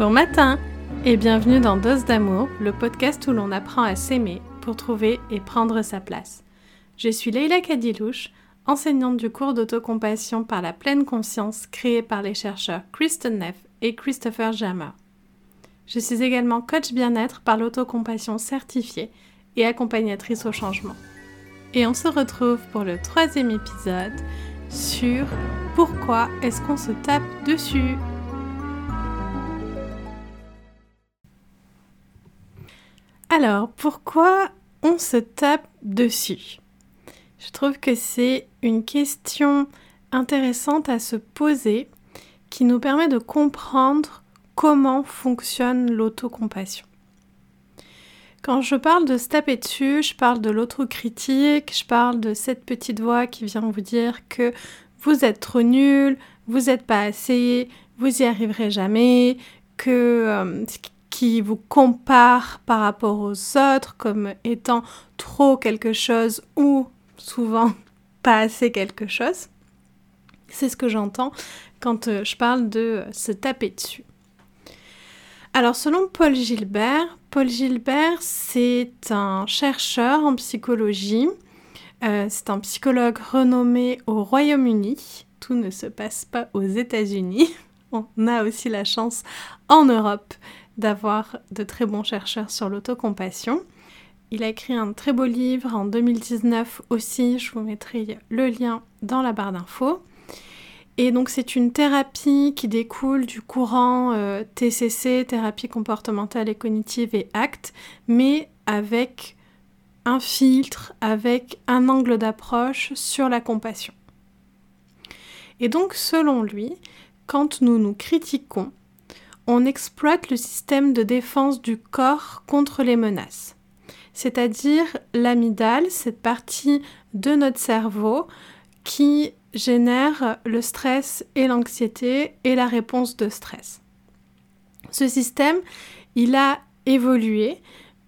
Bon matin et bienvenue dans Dose d'amour, le podcast où l'on apprend à s'aimer pour trouver et prendre sa place. Je suis Leila Kadilouche, enseignante du cours d'autocompassion par la pleine conscience créé par les chercheurs Kristen Neff et Christopher Jammer. Je suis également coach bien-être par l'autocompassion certifiée et accompagnatrice au changement. Et on se retrouve pour le troisième épisode sur pourquoi est-ce qu'on se tape dessus Alors, pourquoi on se tape dessus? Je trouve que c'est une question intéressante à se poser qui nous permet de comprendre comment fonctionne l'autocompassion. Quand je parle de se taper dessus, je parle de l'autocritique, je parle de cette petite voix qui vient vous dire que vous êtes trop nul, vous n'êtes pas assez, vous y arriverez jamais, que euh, qui vous compare par rapport aux autres comme étant trop quelque chose ou souvent pas assez quelque chose. C'est ce que j'entends quand euh, je parle de se taper dessus. Alors selon Paul Gilbert, Paul Gilbert c'est un chercheur en psychologie, euh, c'est un psychologue renommé au Royaume-Uni, tout ne se passe pas aux États-Unis, on a aussi la chance en Europe d'avoir de très bons chercheurs sur l'autocompassion. Il a écrit un très beau livre en 2019 aussi, je vous mettrai le lien dans la barre d'infos. Et donc c'est une thérapie qui découle du courant euh, TCC, thérapie comportementale et cognitive et ACT, mais avec un filtre, avec un angle d'approche sur la compassion. Et donc selon lui, quand nous nous critiquons, on exploite le système de défense du corps contre les menaces, c'est-à-dire l'amygdale, cette partie de notre cerveau qui génère le stress et l'anxiété et la réponse de stress. Ce système, il a évolué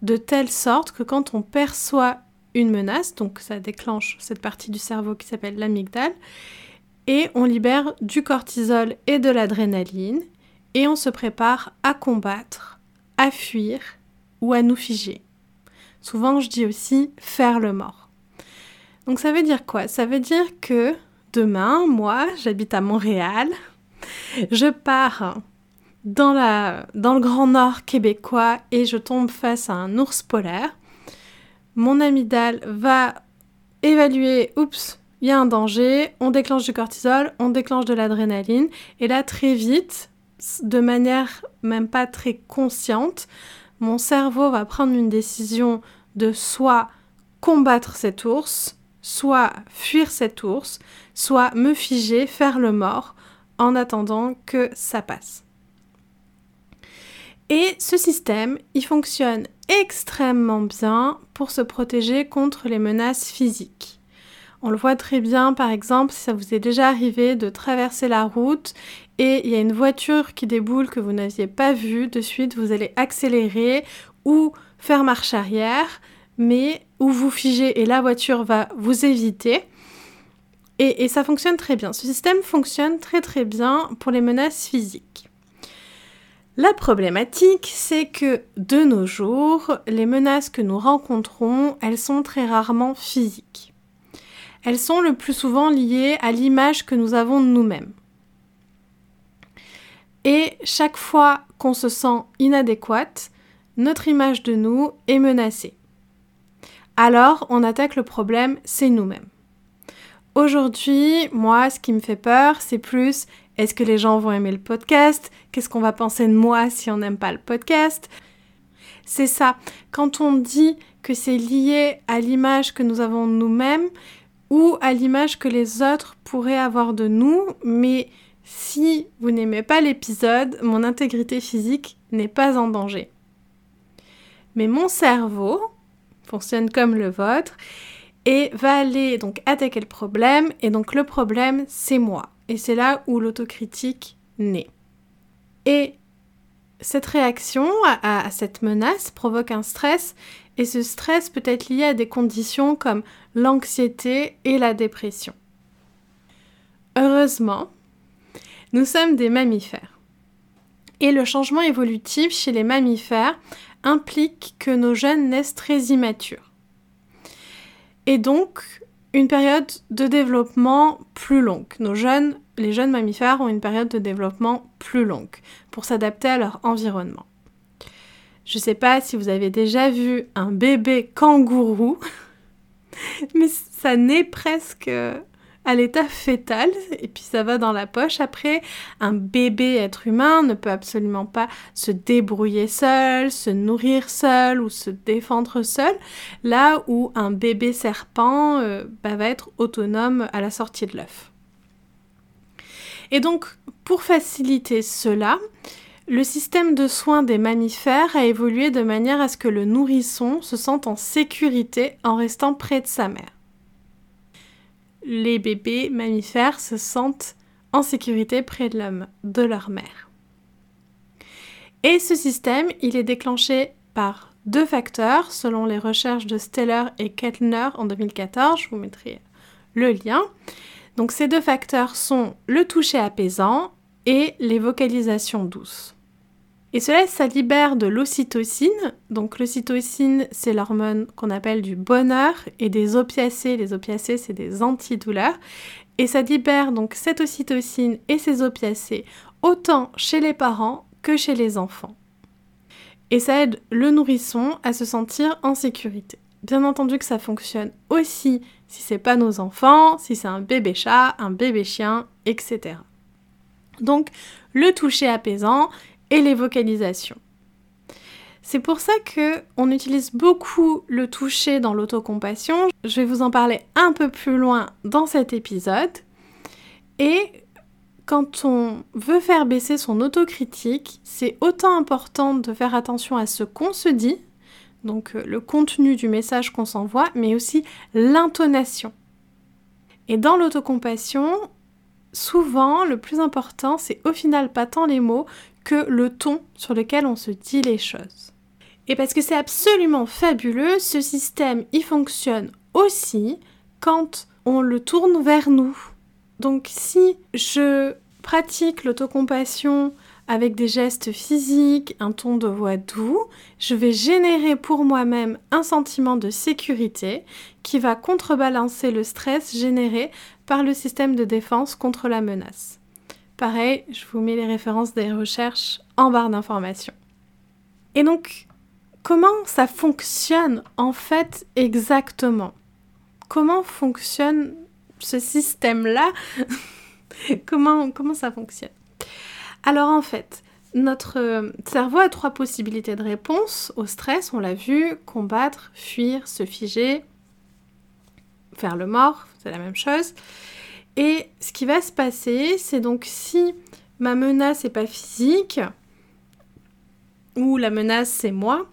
de telle sorte que quand on perçoit une menace, donc ça déclenche cette partie du cerveau qui s'appelle l'amygdale, et on libère du cortisol et de l'adrénaline, et on se prépare à combattre, à fuir ou à nous figer. Souvent, je dis aussi faire le mort. Donc ça veut dire quoi? Ça veut dire que demain, moi, j'habite à Montréal, je pars dans, le Grand Nord québécois et je tombe face à un ours polaire. Mon amygdale va évaluer, oups, il y a un danger, on déclenche du cortisol, on déclenche de l'adrénaline, et là très vite, de manière même pas très consciente, mon cerveau va prendre une décision de soit combattre cet ours, soit fuir cet ours, soit me figer, faire le mort, en attendant que ça passe. Et ce système, il fonctionne extrêmement bien pour se protéger contre les menaces physiques. On le voit très bien, par exemple, si ça vous est déjà arrivé de traverser la route et il y a une voiture qui déboule que vous n'aviez pas vue, de suite vous allez accélérer ou faire marche arrière, mais où vous figez et la voiture va vous éviter. Et, et ça fonctionne très bien. Ce système fonctionne très très bien pour les menaces physiques. La problématique, c'est que de nos jours, les menaces que nous rencontrons, elles sont très rarement physiques elles sont le plus souvent liées à l'image que nous avons de nous-mêmes. Et chaque fois qu'on se sent inadéquate, notre image de nous est menacée. Alors, on attaque le problème, c'est nous-mêmes. Aujourd'hui, moi, ce qui me fait peur, c'est plus est-ce que les gens vont aimer le podcast? Qu'est-ce qu'on va penser de moi si on n'aime pas le podcast? C'est ça. Quand on dit que c'est lié à l'image que nous avons de nous-mêmes, ou à l'image que les autres pourraient avoir de nous, mais si vous n'aimez pas l'épisode, mon intégrité physique n'est pas en danger. Mais mon cerveau fonctionne comme le vôtre et va aller donc attaquer le problème et donc le problème c'est moi et c'est là où l'autocritique naît. Et cette réaction à, à, cette menace provoque un stress et ce stress peut être lié à des conditions comme l'anxiété et la dépression. Heureusement, nous sommes des mammifères. Et le changement évolutif chez les mammifères implique que nos jeunes naissent très immatures. Et donc, une période de développement plus longue. Nos jeunes, les jeunes mammifères ont une période de développement plus longue pour s'adapter à leur environnement. Je ne sais pas si vous avez déjà vu un bébé kangourou, mais ça naît presque à l'état fœtal et puis ça va dans la poche. Après, un bébé être humain ne peut absolument pas se débrouiller seul, se nourrir seul ou se défendre seul, là où un bébé serpent euh, bah, va être autonome à la sortie de l'œuf. Et donc, pour faciliter cela, le système de soins des mammifères a évolué de manière à ce que le nourrisson se sente en sécurité en restant près de sa mère les bébés mammifères se sentent en sécurité près de, de leur mère. Et ce système, il est déclenché par deux facteurs, selon les recherches de Steller et Kettner en 2014. Je vous mettrai le lien. Donc ces deux facteurs sont le toucher apaisant et les vocalisations douces. Et cela, ça libère de l'ocytocine. Donc l'ocytocine, c'est l'hormone qu'on appelle du bonheur et des opiacés. Les opiacés, c'est des antidouleurs. Et ça libère donc cette ocytocine et ces opiacés autant chez les parents que chez les enfants. Et ça aide le nourrisson à se sentir en sécurité. Bien entendu que ça fonctionne aussi si c'est pas nos enfants, si c'est un bébé chat, un bébé chien, etc. Donc le toucher apaisant, et les vocalisations. C'est pour ça que on utilise beaucoup le toucher dans l'autocompassion. Je vais vous en parler un peu plus loin dans cet épisode. Et quand on veut faire baisser son autocritique, c'est autant important de faire attention à ce qu'on se dit, donc euh, le contenu du message qu'on s'envoie, mais aussi l'intonation. Et dans l'autocompassion, souvent, le plus important, c'est au final pas tant les mots que le ton sur lequel on se dit les choses. Et parce que c'est absolument fabuleux, ce système, il fonctionne aussi quand on le tourne vers nous. Donc si je pratique l'autocompassion avec des gestes physiques, un ton de voix doux, je vais générer pour moi-même un sentiment de sécurité qui va contrebalancer le stress généré par le système de défense contre la menace. Pareil, je vous mets les références des recherches en barre d'informations. Et donc, comment ça fonctionne en fait exactement? Comment fonctionne ce système-là? Comment, comment ça fonctionne? Alors en fait, notre cerveau a trois possibilités de réponse au stress, on l'a vu, combattre, fuir, se figer, faire le mort, c'est la même chose. Et ce qui va se passer, c'est donc si ma menace n'est pas physique, ou la menace c'est moi,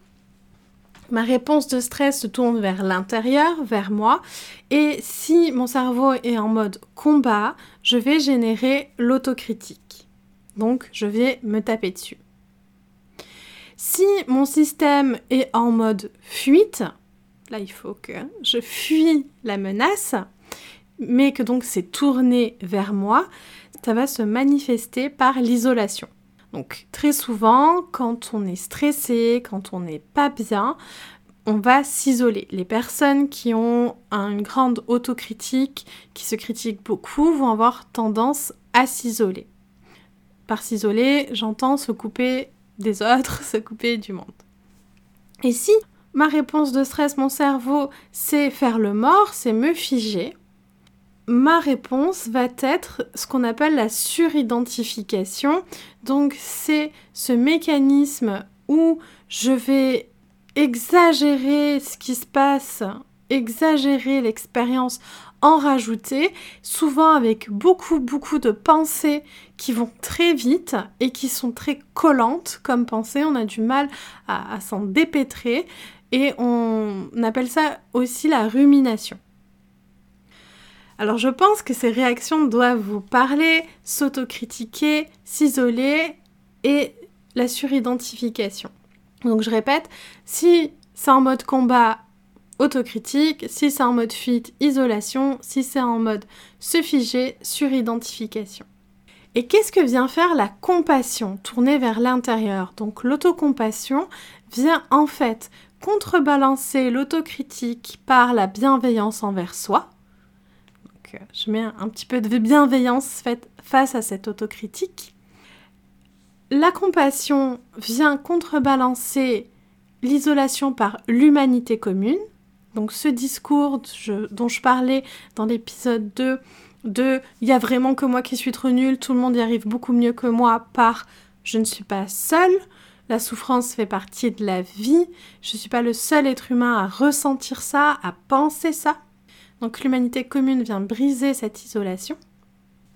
ma réponse de stress se tourne vers l'intérieur, vers moi, et si mon cerveau est en mode combat, je vais générer l'autocritique. Donc je vais me taper dessus. Si mon système est en mode fuite, là il faut que je fuis la menace, mais que donc c'est tourné vers moi, ça va se manifester par l'isolation. Donc très souvent, quand on est stressé, quand on n'est pas bien, on va s'isoler. Les personnes qui ont une grande autocritique, qui se critiquent beaucoup, vont avoir tendance à s'isoler. Par s'isoler, j'entends se couper des autres, se couper du monde. Et si ma réponse de stress, mon cerveau, c'est faire le mort, c'est me figer, ma réponse va être ce qu'on appelle la suridentification. Donc c'est ce mécanisme où je vais exagérer ce qui se passe, exagérer l'expérience, en rajouter, souvent avec beaucoup beaucoup de pensées qui vont très vite et qui sont très collantes comme pensées. On a du mal à, s'en dépêtrer et on appelle ça aussi la rumination. Alors je pense que ces réactions doivent vous parler, s'autocritiquer, s'isoler et la suridentification. Donc je répète, si c'est en mode combat, autocritique, si c'est en mode fuite, isolation, si c'est en mode se figer, suridentification. Et qu'est-ce que vient faire la compassion tournée vers l'intérieur? Donc l'autocompassion vient en fait contrebalancer l'autocritique par la bienveillance envers soi. Euh, je mets un petit peu de bienveillance face à cette autocritique. La compassion vient contrebalancer l'isolation par l'humanité commune. Donc ce discours dont je parlais dans l'épisode 2 de il y a vraiment que moi qui suis trop nul, tout le monde y arrive beaucoup mieux que moi par je ne suis pas seule, la souffrance fait partie de la vie, je ne suis pas le seul être humain à ressentir ça, à penser ça. Donc l'humanité commune vient briser cette isolation.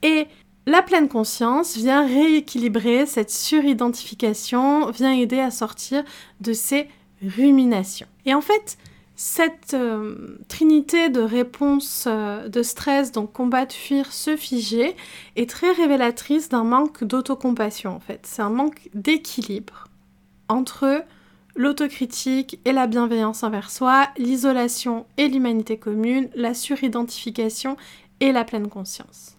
Et la pleine conscience vient rééquilibrer cette suridentification, vient aider à sortir de ces ruminations. Et en fait, cette euh, trinité de réponses euh, de stress, donc combattre, fuir, se figer, est très révélatrice d'un manque d'autocompassion en fait. C'est un manque d'équilibre entre l'autocritique et la bienveillance envers soi, l'isolation et l'humanité commune, la suridentification et la pleine conscience.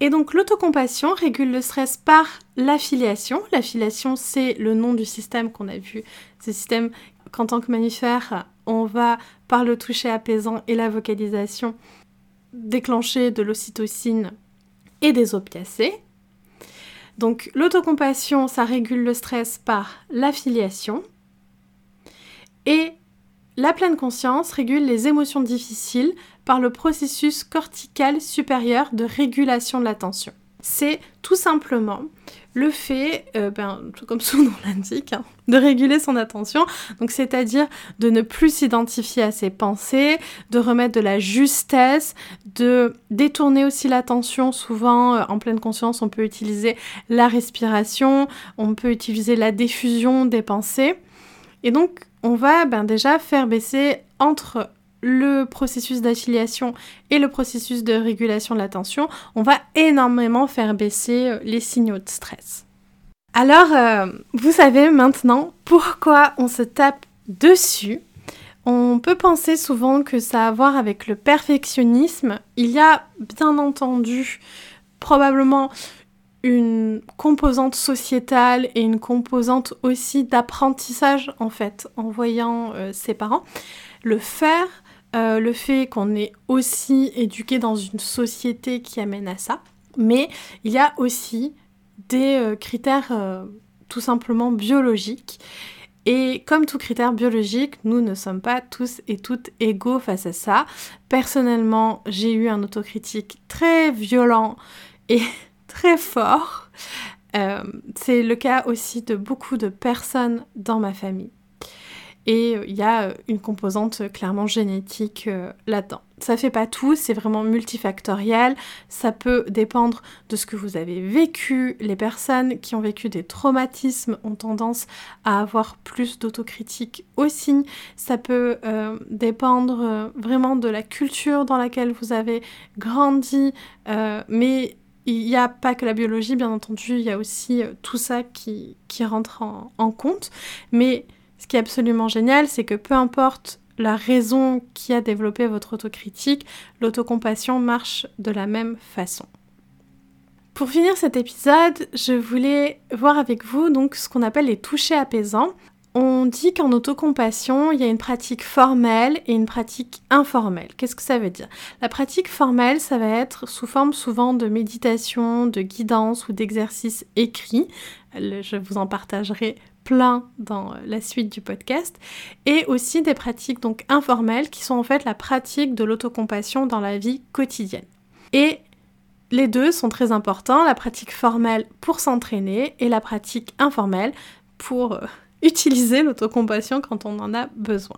Et donc l'autocompassion régule le stress par l'affiliation. L'affiliation, c'est le nom du système qu'on a vu. Ce système qu'en tant que mammifère, on va, par le toucher apaisant et la vocalisation, déclencher de l'ocytocine et des opiacés. Donc l'autocompassion, ça régule le stress par l'affiliation. Et la pleine conscience régule les émotions difficiles par le processus cortical supérieur de régulation de l'attention. C'est tout simplement le fait, euh, ben, comme son nom l'indique, hein, de réguler son attention, donc c'est-à-dire de ne plus s'identifier à ses pensées, de remettre de la justesse, de détourner aussi l'attention. Souvent, euh, en pleine conscience, on peut utiliser la respiration, on peut utiliser la diffusion des pensées. Et donc, on va ben, déjà faire baisser entre le processus d'affiliation et le processus de régulation de l'attention, on va énormément faire baisser euh, les signaux de stress. Alors, euh, vous savez maintenant pourquoi on se tape dessus. On peut penser souvent que ça a à voir avec le perfectionnisme. Il y a bien entendu probablement une composante sociétale et une composante aussi d'apprentissage en fait en voyant euh, ses parents. Le faire, euh, le fait qu'on est aussi éduqué dans une société qui amène à ça, mais il y a aussi des euh, critères tout simplement biologiques. Et comme tout critère biologique, nous ne sommes pas tous et toutes égaux face à ça. Personnellement, j'ai eu un autocritique très violent et très fort. Euh, c'est le cas aussi de beaucoup de personnes dans ma famille. Et il y a une composante clairement génétique euh, là-dedans. Ça fait pas tout, c'est vraiment multifactoriel. Ça peut dépendre de ce que vous avez vécu. Les personnes qui ont vécu des traumatismes ont tendance à avoir plus d'autocritique aussi. Ça peut euh, dépendre vraiment de la culture dans laquelle vous avez grandi. mais il n'y a pas que la biologie, bien entendu, il y a aussi euh, tout ça qui, rentre en, compte. Mais ce qui est absolument génial, c'est que peu importe la raison qui a développé votre autocritique, l'autocompassion marche de la même façon. Pour finir cet épisode, je voulais voir avec vous donc ce qu'on appelle les touchés apaisants. On dit qu'en autocompassion, il y a une pratique formelle et une pratique informelle. Qu'est-ce que ça veut dire? La pratique formelle, ça va être sous forme souvent de méditation, de guidance ou d'exercice écrit. Je vous en partagerai plein dans la suite du podcast. Et aussi des pratiques donc informelles qui sont en fait la pratique de l'autocompassion dans la vie quotidienne. Et les deux sont très importants, la pratique formelle pour s'entraîner et la pratique informelle pour euh, utiliser l'autocompassion quand on en a besoin.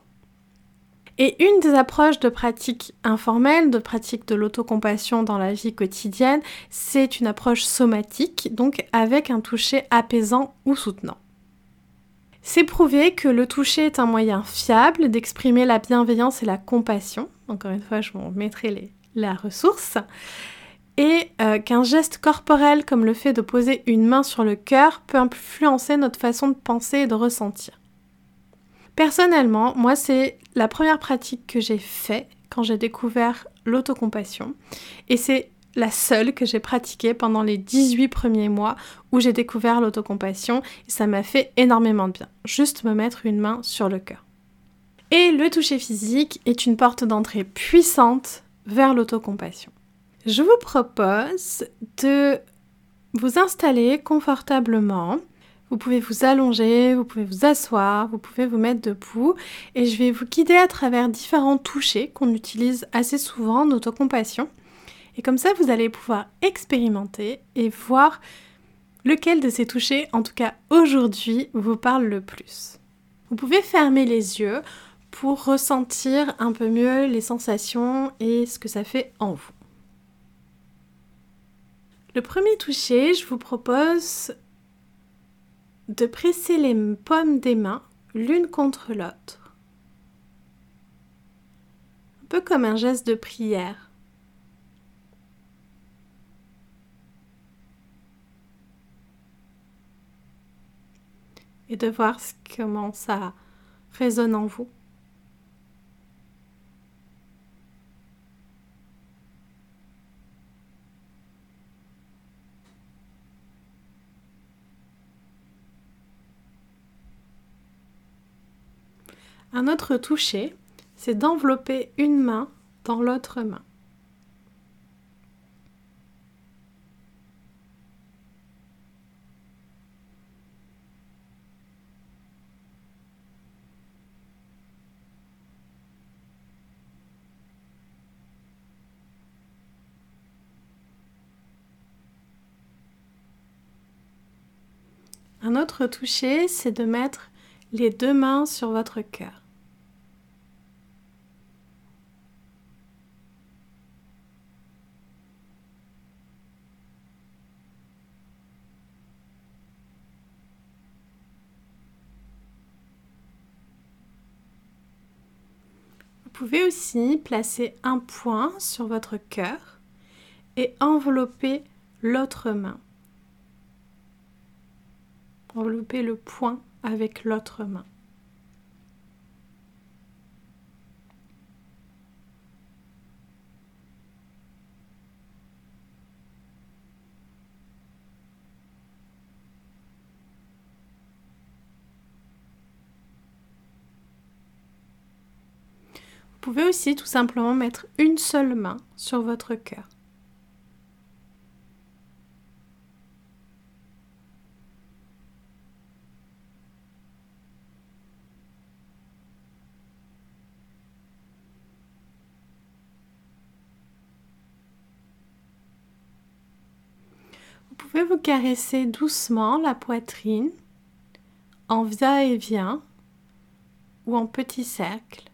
Et une des approches de pratique informelle, de pratique de l'autocompassion dans la vie quotidienne, c'est une approche somatique, donc avec un toucher apaisant ou soutenant. C'est prouvé que le toucher est un moyen fiable d'exprimer la bienveillance et la compassion. Encore une fois, je vous mettrai la ressource et euh, qu'un geste corporel comme le fait de poser une main sur le cœur peut influencer notre façon de penser et de ressentir. Personnellement, moi c'est la première pratique que j'ai faite quand j'ai découvert l'autocompassion et c'est la seule que j'ai pratiquée pendant les 18 premiers mois où j'ai découvert l'autocompassion et ça m'a fait énormément de bien. Juste me mettre une main sur le cœur. Et le toucher physique est une porte d'entrée puissante vers l'autocompassion. Je vous propose de vous installer confortablement. Vous pouvez vous allonger, vous pouvez vous asseoir, vous pouvez vous mettre debout et je vais vous guider à travers différents touchés qu'on utilise assez souvent en autocompassion. Et comme ça, vous allez pouvoir expérimenter et voir lequel de ces touchés, en tout cas aujourd'hui, vous parle le plus. Vous pouvez fermer les yeux pour ressentir un peu mieux les sensations et ce que ça fait en vous. Le premier toucher, je vous propose de presser les paumes des mains l'une contre l'autre. Un peu comme un geste de prière. Et de voir comment ça résonne en vous. Un autre toucher, c'est d'envelopper une main dans l'autre main. Un autre toucher, c'est de mettre les deux mains sur votre cœur. Vous pouvez aussi placer un point sur votre cœur et envelopper l'autre main. Envelopper le point avec l'autre main. Vous pouvez aussi tout simplement mettre une seule main sur votre cœur. Vous pouvez vous caresser doucement la poitrine en va-et-vient ou en petit cercle.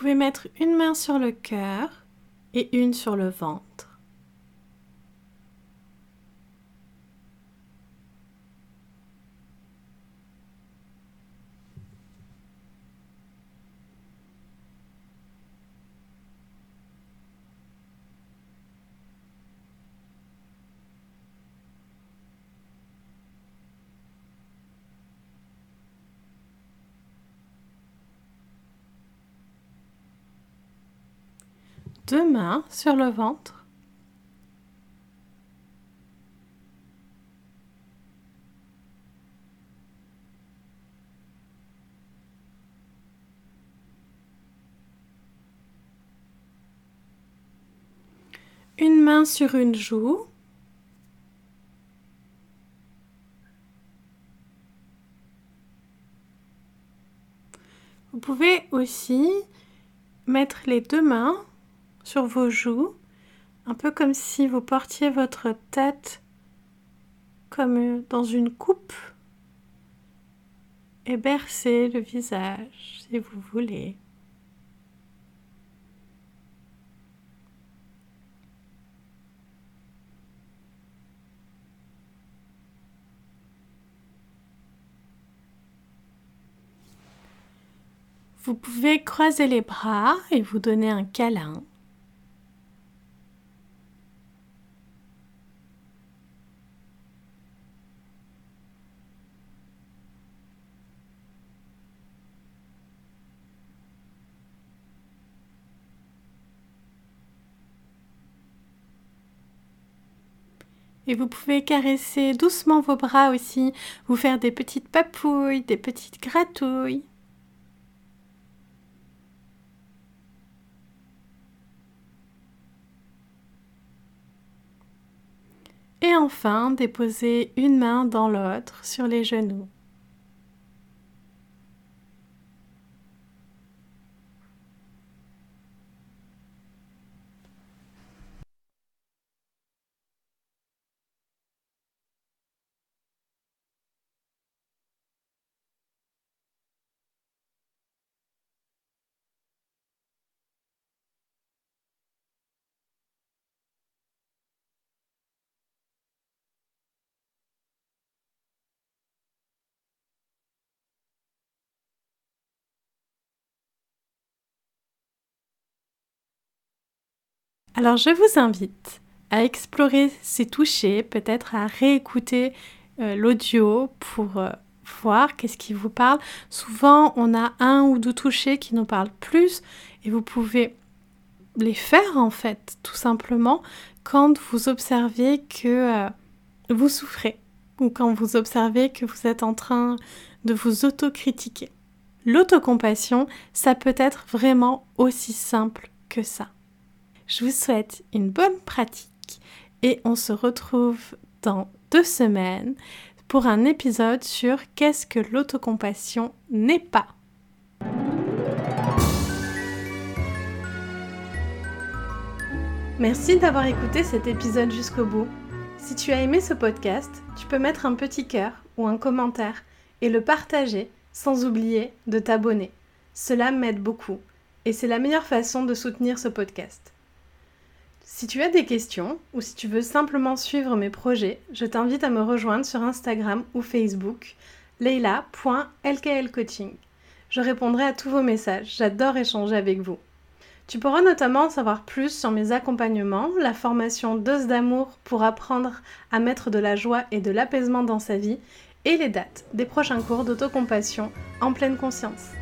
Pouvez mettre une main sur le cœur et une sur le ventre. Deux mains sur le ventre. Une main sur une joue. Vous pouvez aussi mettre les deux mains sur vos joues, un peu comme si vous portiez votre tête comme dans une coupe et bercer le visage si vous voulez. Vous pouvez croiser les bras et vous donner un câlin. Et vous pouvez caresser doucement vos bras aussi, vous faire des petites papouilles, des petites gratouilles. Et enfin, déposer une main dans l'autre sur les genoux. Alors je vous invite à explorer ces touchés, peut-être à réécouter euh, l'audio pour euh, voir qu'est-ce qui vous parle. Souvent, on a un ou deux touchés qui nous parlent plus et vous pouvez les faire en fait, tout simplement, quand vous observez que euh, vous souffrez ou quand vous observez que vous êtes en train de vous autocritiquer. L'autocompassion, ça peut être vraiment aussi simple que ça. Je vous souhaite une bonne pratique et on se retrouve dans deux semaines pour un épisode sur qu'est-ce que l'autocompassion n'est pas. Merci d'avoir écouté cet épisode jusqu'au bout. Si tu as aimé ce podcast, tu peux mettre un petit cœur ou un commentaire et le partager sans oublier de t'abonner. Cela m'aide beaucoup et c'est la meilleure façon de soutenir ce podcast. Si tu as des questions ou si tu veux simplement suivre mes projets, je t'invite à me rejoindre sur Instagram ou Facebook leila.lklcoaching. Je répondrai à tous vos messages, j'adore échanger avec vous. Tu pourras notamment savoir plus sur mes accompagnements, la formation Dose d'amour pour apprendre à mettre de la joie et de l'apaisement dans sa vie et les dates des prochains cours d'autocompassion en pleine conscience.